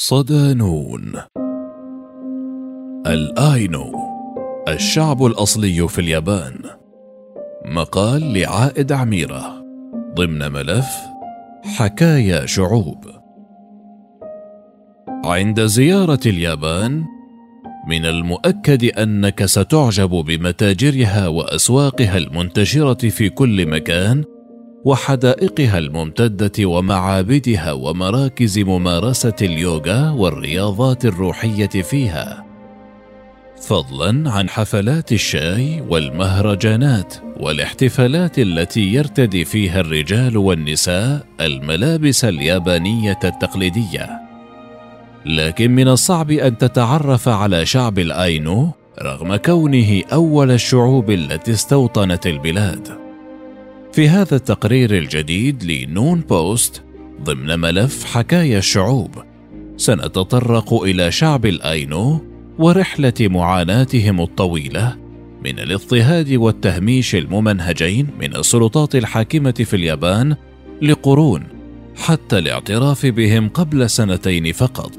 صدانون. الآينو الشعب الأصلي في اليابان. مقال لعائد عميرة ضمن ملف حكايا شعوب. عند زيارة اليابان من المؤكد أنك ستعجب بمتاجرها وأسواقها المنتشرة في كل مكان وحدائقها الممتدة ومعابدها ومراكز ممارسة اليوغا والرياضات الروحية فيها. فضلا عن حفلات الشاي والمهرجانات والاحتفالات التي يرتدي فيها الرجال والنساء الملابس اليابانية التقليدية. لكن من الصعب أن تتعرف على شعب الآينو رغم كونه أول الشعوب التي استوطنت البلاد. في هذا التقرير الجديد لنون بوست ضمن ملف حكايا الشعوب سنتطرق إلى شعب الأينو ورحلة معاناتهم الطويلة من الاضطهاد والتهميش الممنهجين من السلطات الحاكمة في اليابان لقرون حتى الاعتراف بهم قبل سنتين فقط.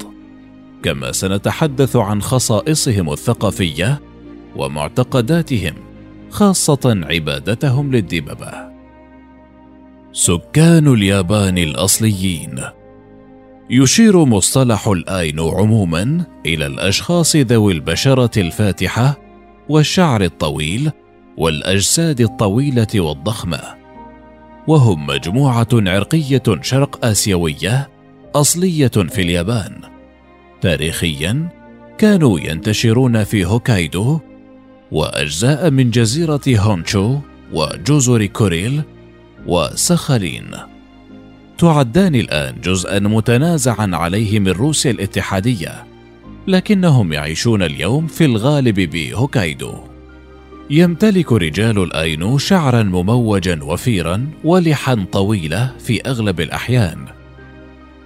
كما سنتحدث عن خصائصهم الثقافية ومعتقداتهم خاصة عبادتهم للدببه سكان اليابان الأصليين. يشير مصطلح الاينو عموما إلى الأشخاص ذوي البشرة الفاتحة والشعر الطويل والأجساد الطويلة والضخمة. وهم مجموعة عرقية شرق آسيوية أصلية في اليابان. تاريخيا كانوا ينتشرون في هوكايدو وأجزاء من جزيرة هونشو وجزر كوريل وسخالين تعدان الآن جزءا متنازعا عليه من روسيا الاتحادية لكنهم يعيشون اليوم في الغالب بهوكايدو. يمتلك رجال الآينو شعرا مموجا وفيرا ولحا طويلة في أغلب الأحيان.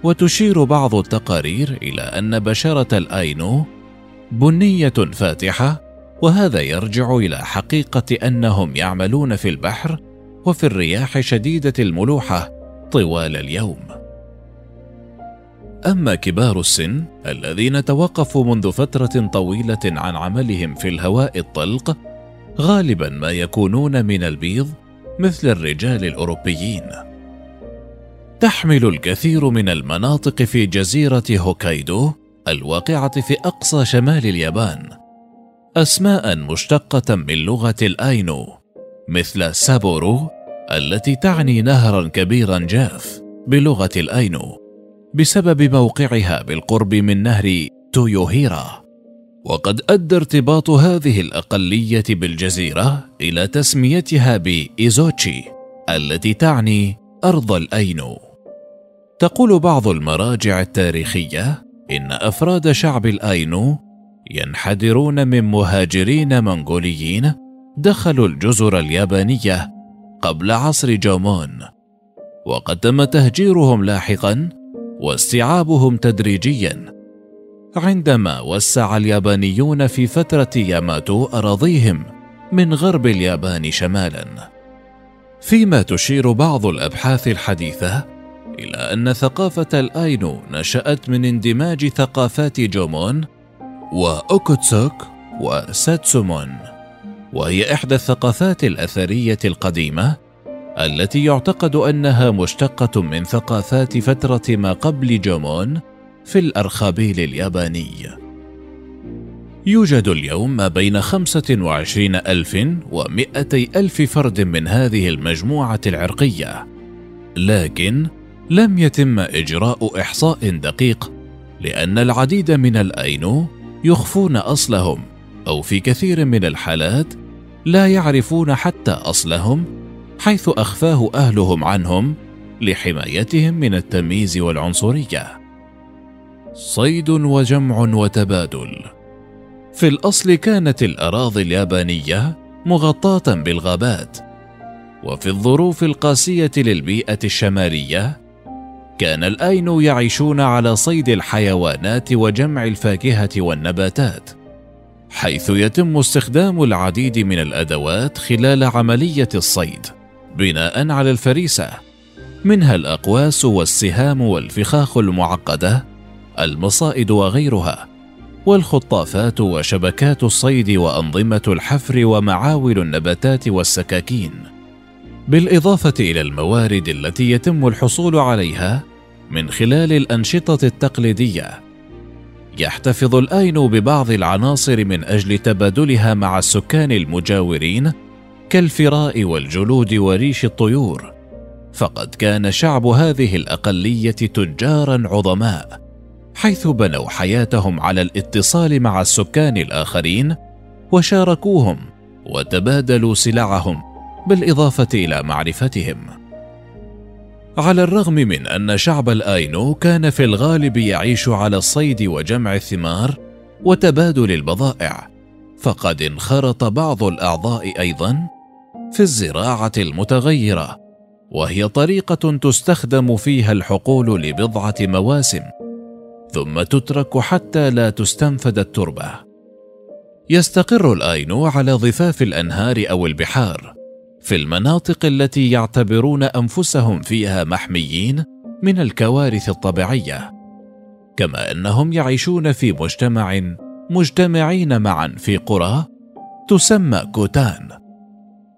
وتشير بعض التقارير إلى أن بشرة الآينو بنية فاتحة وهذا يرجع إلى حقيقة أنهم يعملون في البحر وفي الرياح شديدة الملوحة طوال اليوم. أما كبار السن الذين توقفوا منذ فترة طويلة عن عملهم في الهواء الطلق غالبا ما يكونون من البيض مثل الرجال الأوروبيين. تحمل الكثير من المناطق في جزيرة هوكايدو الواقعة في أقصى شمال اليابان اسماء مشتقة من لغة الآينو. مثل سابورو التي تعني نهرا كبيرا جاف بلغة الأينو بسبب موقعها بالقرب من نهر تويوهيرا. وقد أدى ارتباط هذه الأقلية بالجزيرة إلى تسميتها بإيزوتشي التي تعني أرض الأينو. تقول بعض المراجع التاريخية إن أفراد شعب الأينو ينحدرون من مهاجرين منغوليين دخلوا الجزر اليابانية قبل عصر جومون وقد تم تهجيرهم لاحقا واستيعابهم تدريجيا عندما وسع اليابانيون في فترة ياماتو أراضيهم من غرب اليابان شمالا. فيما تشير بعض الأبحاث الحديثة إلى أن ثقافة الاينو نشأت من اندماج ثقافات جومون وأوكوتسوك وساتسومون. وهي إحدى الثقافات الأثرية القديمة التي يعتقد أنها مشتقة من ثقافات فترة ما قبل جومون في الارخبيل الياباني. يوجد اليوم ما بين خمسة وعشرين ألف ومائتي ألف فرد من هذه المجموعة العرقية لكن لم يتم إجراء إحصاء دقيق لأن العديد من الأينو يخفون أصلهم أو في كثير من الحالات لا يعرفون حتى أصلهم حيث أخفاه أهلهم عنهم لحمايتهم من التمييز والعنصرية. صيد وجمع وتبادل. في الأصل كانت الأراضي اليابانية مغطاة بالغابات وفي الظروف القاسية للبيئة الشمالية كان الاينو يعيشون على صيد الحيوانات وجمع الفاكهة والنباتات. حيث يتم استخدام العديد من الأدوات خلال عملية الصيد بناء على الفريسة. منها الأقواس والسهام والفخاخ المعقدة المصائد وغيرها والخطافات وشبكات الصيد وأنظمة الحفر ومعاول النباتات والسكاكين. بالإضافة إلى الموارد التي يتم الحصول عليها من خلال الأنشطة التقليدية يحتفظ الاينو ببعض العناصر من أجل تبادلها مع السكان المجاورين كالفراء والجلود وريش الطيور. فقد كان شعب هذه الأقلية تجارا عظماء حيث بنوا حياتهم على الاتصال مع السكان الآخرين وشاركوهم وتبادلوا سلعهم بالإضافة إلى معرفتهم. على الرغم من أن شعب الآينو كان في الغالب يعيش على الصيد وجمع الثمار وتبادل البضائع فقد انخرط بعض الأعضاء أيضا في الزراعة المتغيرة وهي طريقة تستخدم فيها الحقول لبضعة مواسم ثم تترك حتى لا تستنفد التربة. يستقر الآينو على ضفاف الأنهار أو البحار في المناطق التي يعتبرون أنفسهم فيها محميين من الكوارث الطبيعية. كما أنهم يعيشون في مجتمع مجتمعين معا في قرى تسمى كوتان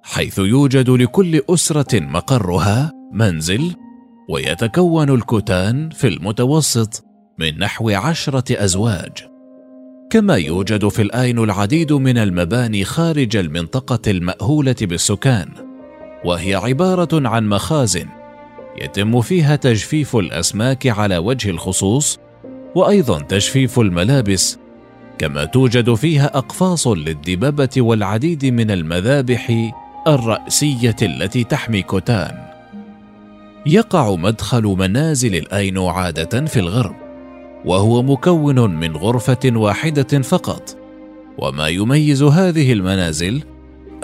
حيث يوجد لكل أسرة مقرها منزل ويتكون الكوتان في المتوسط من نحو عشرة أزواج. كما يوجد في الآين العديد من المباني خارج المنطقة المأهولة بالسكان وهي عبارة عن مخازن يتم فيها تجفيف الأسماك على وجه الخصوص وأيضا تجفيف الملابس كما توجد فيها أقفاص للدببه والعديد من المذابح الرأسية التي تحمي كوتان. يقع مدخل منازل الاينو عادة في الغرب. وهو مكون من غرفة واحدة فقط. وما يميز هذه المنازل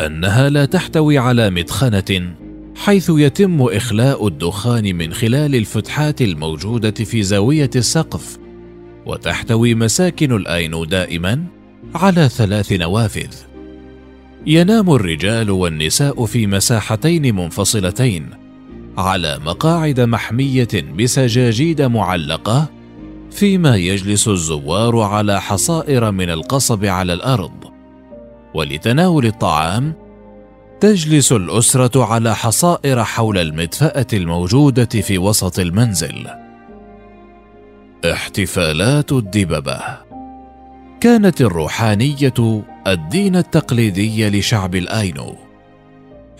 أنها لا تحتوي على مدخنة حيث يتم إخلاء الدخان من خلال الفتحات الموجودة في زاوية السقف وتحتوي مساكن الاينو دائما على ثلاث نوافذ. ينام الرجال والنساء في مساحتين منفصلتين على مقاعد محمية بسجاجيد معلقة فيما يجلس الزوار على حصائر من القصب على الأرض. ولتناول الطعام تجلس الأسرة على حصائر حول المدفأة الموجودة في وسط المنزل. احتفالات الدببة. كانت الروحانية الدين التقليدي لشعب الآينو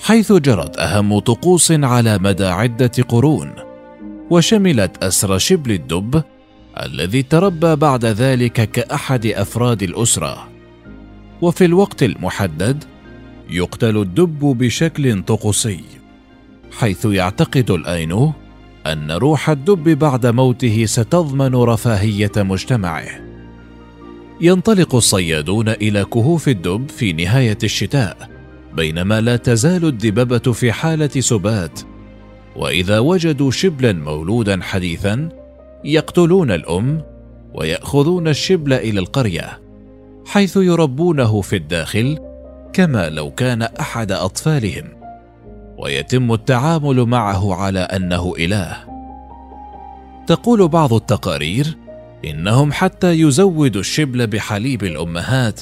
حيث جرت أهم طقوس على مدى عدة قرون وشملت أسر شبل الدب الذي تربى بعد ذلك كأحد أفراد الأسرة. وفي الوقت المحدد يقتل الدب بشكل طقوسي حيث يعتقد الاينو أن روح الدب بعد موته ستضمن رفاهية مجتمعه. ينطلق الصيادون إلى كهوف الدب في نهاية الشتاء بينما لا تزال الدببه في حالة سبات وإذا وجدوا شبلا مولودا حديثا يقتلون الأم ويأخذون الشبل إلى القرية حيث يربونه في الداخل كما لو كان أحد أطفالهم ويتم التعامل معه على أنه إله. تقول بعض التقارير إنهم حتى يزودوا الشبل بحليب الأمهات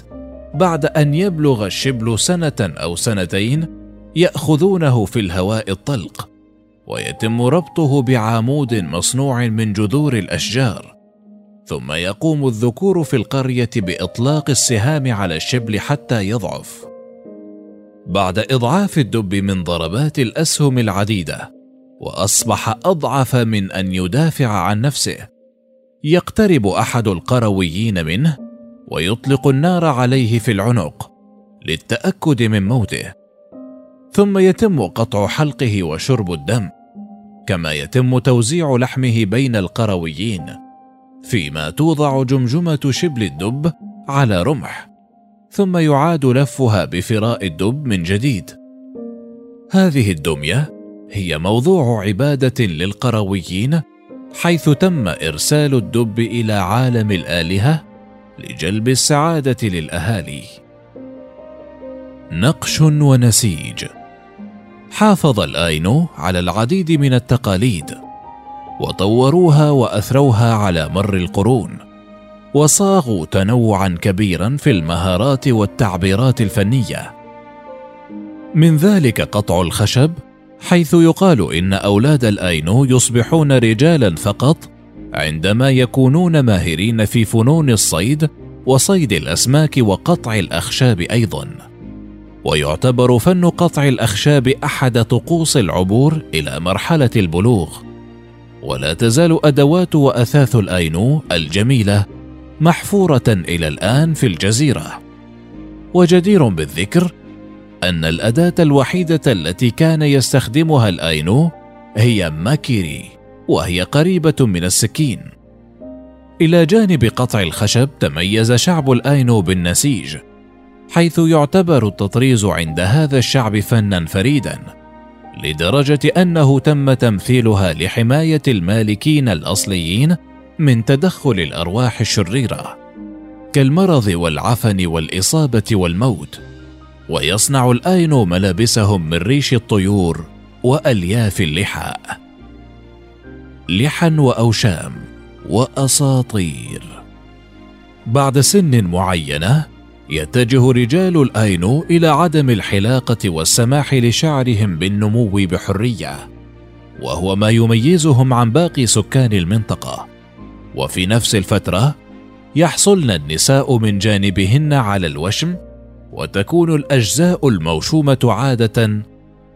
بعد أن يبلغ الشبل سنة أو سنتين يأخذونه في الهواء الطلق. ويتم ربطه بعامود مصنوع من جذور الأشجار. ثم يقوم الذكور في القرية بإطلاق السهام على الشبل حتى يضعف. بعد إضعاف الدب من ضربات الأسهم العديدة وأصبح أضعف من أن يدافع عن نفسه يقترب أحد القرويين منه ويطلق النار عليه في العنق للتأكد من موته. ثم يتم قطع حلقه وشرب الدم. كما يتم توزيع لحمه بين القرويين فيما توضع جمجمة شبل الدب على رمح ثم يعاد لفها بفراء الدب من جديد. هذه الدمية هي موضوع عبادة للقرويين حيث تم إرسال الدب إلى عالم الآلهة لجلب السعادة للأهالي. نقش ونسيج حافظ الاينو على العديد من التقاليد وطوروها وأثروها على مر القرون وصاغوا تنوعا كبيرا في المهارات والتعبيرات الفنية. من ذلك قطع الخشب حيث يقال إن أولاد الاينو يصبحون رجالا فقط عندما يكونون ماهرين في فنون الصيد وصيد الأسماك وقطع الأخشاب أيضا. ويعتبر فن قطع الأخشاب أحد طقوس العبور إلى مرحلة البلوغ. ولا تزال أدوات وأثاث الأينو الجميلة محفورة إلى الآن في الجزيرة. وجدير بالذكر أن الأداة الوحيدة التي كان يستخدمها الأينو هي ماكيري وهي قريبة من السكين. إلى جانب قطع الخشب تميز شعب الأينو بالنسيج حيث يعتبر التطريز عند هذا الشعب فنا فريدا لدرجة أنه تم تمثيلها لحماية المالكين الأصليين من تدخل الأرواح الشريرة كالمرض والعفن والإصابة والموت ويصنع الاينو ملابسهم من ريش الطيور وألياف اللحاء. لحا وأوشام وأساطير. بعد سن معينة يتجه رجال الاينو إلى عدم الحلاقة والسماح لشعرهم بالنمو بحرية وهو ما يميزهم عن باقي سكان المنطقة. وفي نفس الفترة يحصلن النساء من جانبهن على الوشم وتكون الأجزاء الموشومة عادة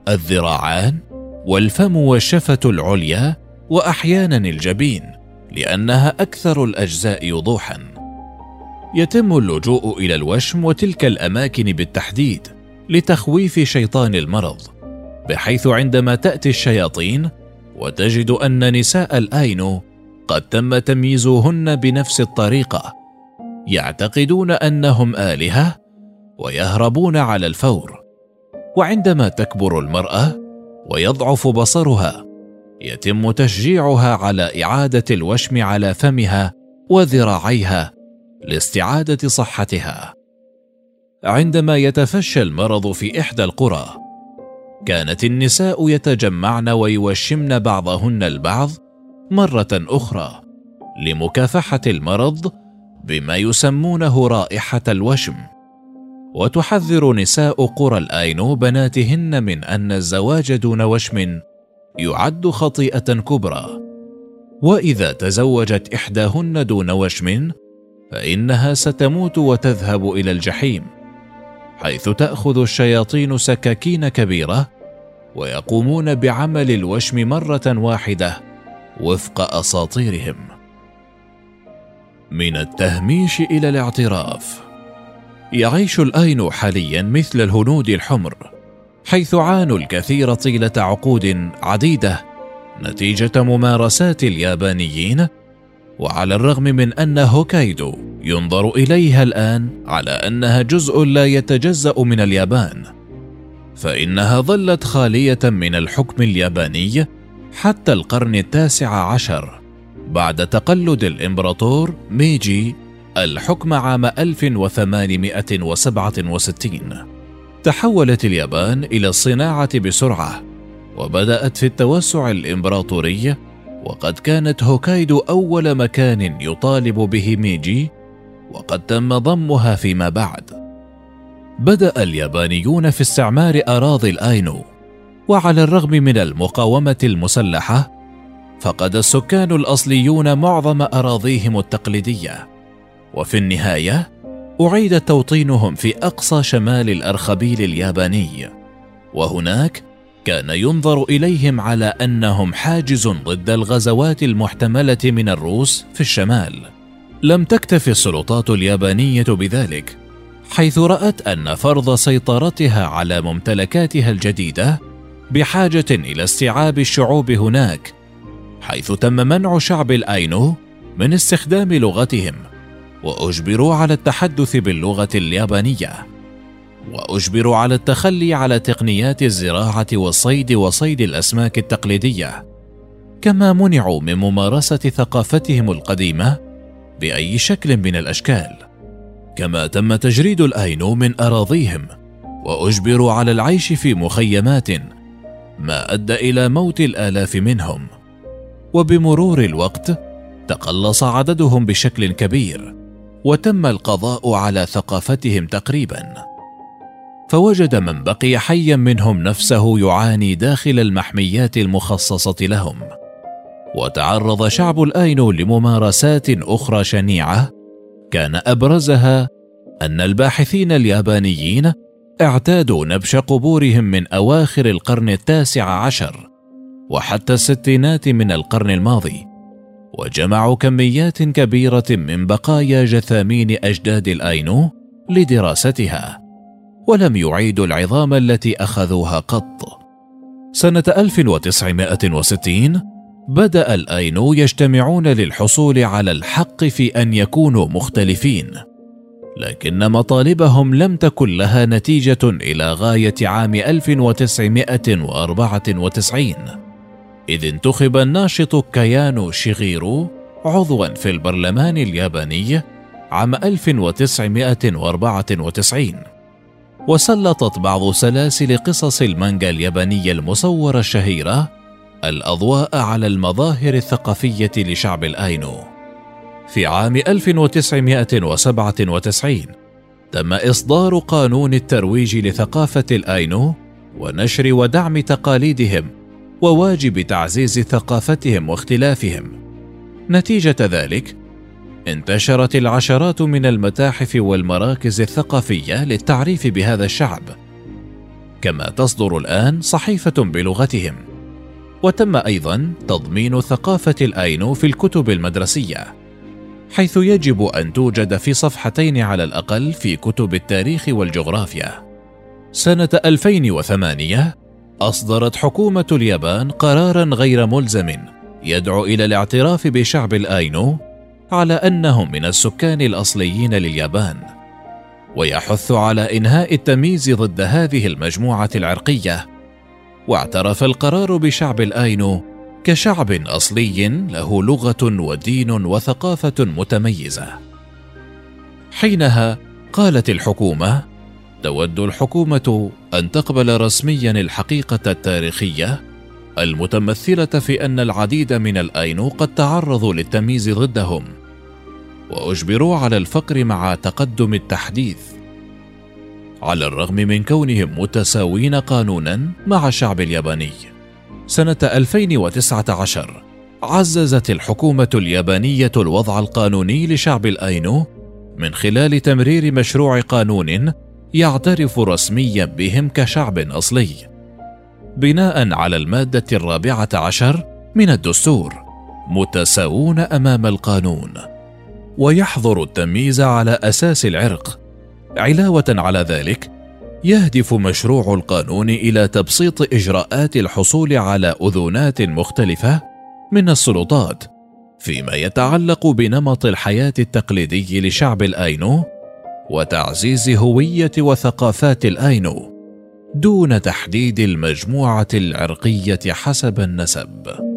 الذراعان والفم والشفة العليا وأحيانا الجبين لأنها أكثر الأجزاء وضوحا يتم اللجوء إلى الوشم وتلك الأماكن بالتحديد لتخويف شيطان المرض بحيث عندما تأتي الشياطين وتجد أن نساء الاينو قد تم تمييزهن بنفس الطريقة يعتقدون أنهم آلهة ويهربون على الفور. وعندما تكبر المرأة ويضعف بصرها يتم تشجيعها على إعادة الوشم على فمها وذراعيها لاستعادة صحتها. عندما يتفشى المرض في إحدى القرى كانت النساء يتجمعن ويوشمن بعضهن البعض مرة أخرى لمكافحة المرض بما يسمونه رائحة الوشم. وتحذر نساء قرى الاينو بناتهن من أن الزواج دون وشم يعد خطيئة كبرى. وإذا تزوجت إحداهن دون وشم فإنها ستموت وتذهب إلى الجحيم حيث تأخذ الشياطين سكاكين كبيرة ويقومون بعمل الوشم مرة واحدة وفق أساطيرهم. من التهميش إلى الاعتراف يعيش الأين حاليا مثل الهنود الحمر حيث عانوا الكثير طيلة عقود عديدة نتيجة ممارسات اليابانيين وعلى الرغم من أن هوكايدو ينظر إليها الآن على أنها جزء لا يتجزأ من اليابان فإنها ظلت خالية من الحكم الياباني حتى القرن التاسع عشر بعد تقلد الإمبراطور ميجي الحكم عام 1867 تحولت اليابان إلى الصناعة بسرعة وبدأت في التوسع الإمبراطوري وقد كانت هوكايدو أول مكان يطالب به ميجي وقد تم ضمها فيما بعد. بدأ اليابانيون في استعمار أراضي الآينو وعلى الرغم من المقاومة المسلحة فقد السكان الأصليون معظم أراضيهم التقليدية. وفي النهاية أعيد توطينهم في أقصى شمال الأرخبيل الياباني. وهناك كان ينظر إليهم على أنهم حاجز ضد الغزوات المحتملة من الروس في الشمال. لم تكتف السلطات اليابانية بذلك حيث رأت أن فرض سيطرتها على ممتلكاتها الجديدة بحاجة إلى استيعاب الشعوب هناك حيث تم منع شعب الآينو من استخدام لغتهم وأجبروا على التحدث باللغة اليابانية. وأجبروا على التخلي على تقنيات الزراعة والصيد وصيد الأسماك التقليدية. كما منعوا من ممارسة ثقافتهم القديمة بأي شكل من الأشكال. كما تم تجريد الاينو من أراضيهم وأجبروا على العيش في مخيمات ما أدى إلى موت الآلاف منهم. وبمرور الوقت تقلص عددهم بشكل كبير وتم القضاء على ثقافتهم تقريبا. فوجد من بقي حيا منهم نفسه يعاني داخل المحميات المخصصة لهم. وتعرض شعب الاينو لممارسات أخرى شنيعة كان أبرزها أن الباحثين اليابانيين اعتادوا نبش قبورهم من أواخر القرن التاسع عشر وحتى الستينات من القرن الماضي وجمعوا كميات كبيرة من بقايا جثامين أجداد الآينو لدراستها. ولم يعيدوا العظام التي أخذوها قط. سنة 1960 بدأ الآينو يجتمعون للحصول على الحق في أن يكونوا مختلفين لكن مطالبهم لم تكن لها نتيجة إلى غاية عام 1994 إذ انتخب الناشط كيانو شيغيرو عضوا في البرلمان الياباني عام 1994 وسلطت بعض سلاسل قصص المانجا اليابانية المصورة الشهيرة الأضواء على المظاهر الثقافية لشعب الآينو. في عام 1997 تم إصدار قانون الترويج لثقافة الآينو ونشر ودعم تقاليدهم وواجب تعزيز ثقافتهم واختلافهم نتيجة ذلك انتشرت العشرات من المتاحف والمراكز الثقافية للتعريف بهذا الشعب. كما تصدر الآن صحيفة بلغتهم. وتم أيضا تضمين ثقافة الآينو في الكتب المدرسية حيث يجب أن توجد في صفحتين على الأقل في كتب التاريخ والجغرافيا. سنة 2008 أصدرت حكومة اليابان قرارا غير ملزم يدعو إلى الاعتراف بشعب الآينو على أنهم من السكان الأصليين لليابان ويحث على إنهاء التمييز ضد هذه المجموعة العرقية واعترف القرار بشعب الاينو كشعب أصلي له لغة ودين وثقافة متميزة. حينها قالت الحكومة تود الحكومة أن تقبل رسميا الحقيقة التاريخية المتمثلة في أن العديد من الاينو قد تعرضوا للتمييز ضدهم وأجبروا على الفقر مع تقدم التحديث. على الرغم من كونهم متساوين قانونا مع الشعب الياباني سنة 2019 عززت الحكومة اليابانية الوضع القانوني لشعب الآينو من خلال تمرير مشروع قانون يعترف رسميا بهم كشعب أصلي بناء على المادة الرابعة عشر من الدستور متساوون أمام القانون. ويحظر التمييز على أساس العرق. علاوة على ذلك يهدف مشروع القانون إلى تبسيط إجراءات الحصول على اذونات مختلفة من السلطات فيما يتعلق بنمط الحياة التقليدي لشعب الآينو وتعزيز هوية وثقافات الآينو دون تحديد المجموعة العرقية حسب النسب.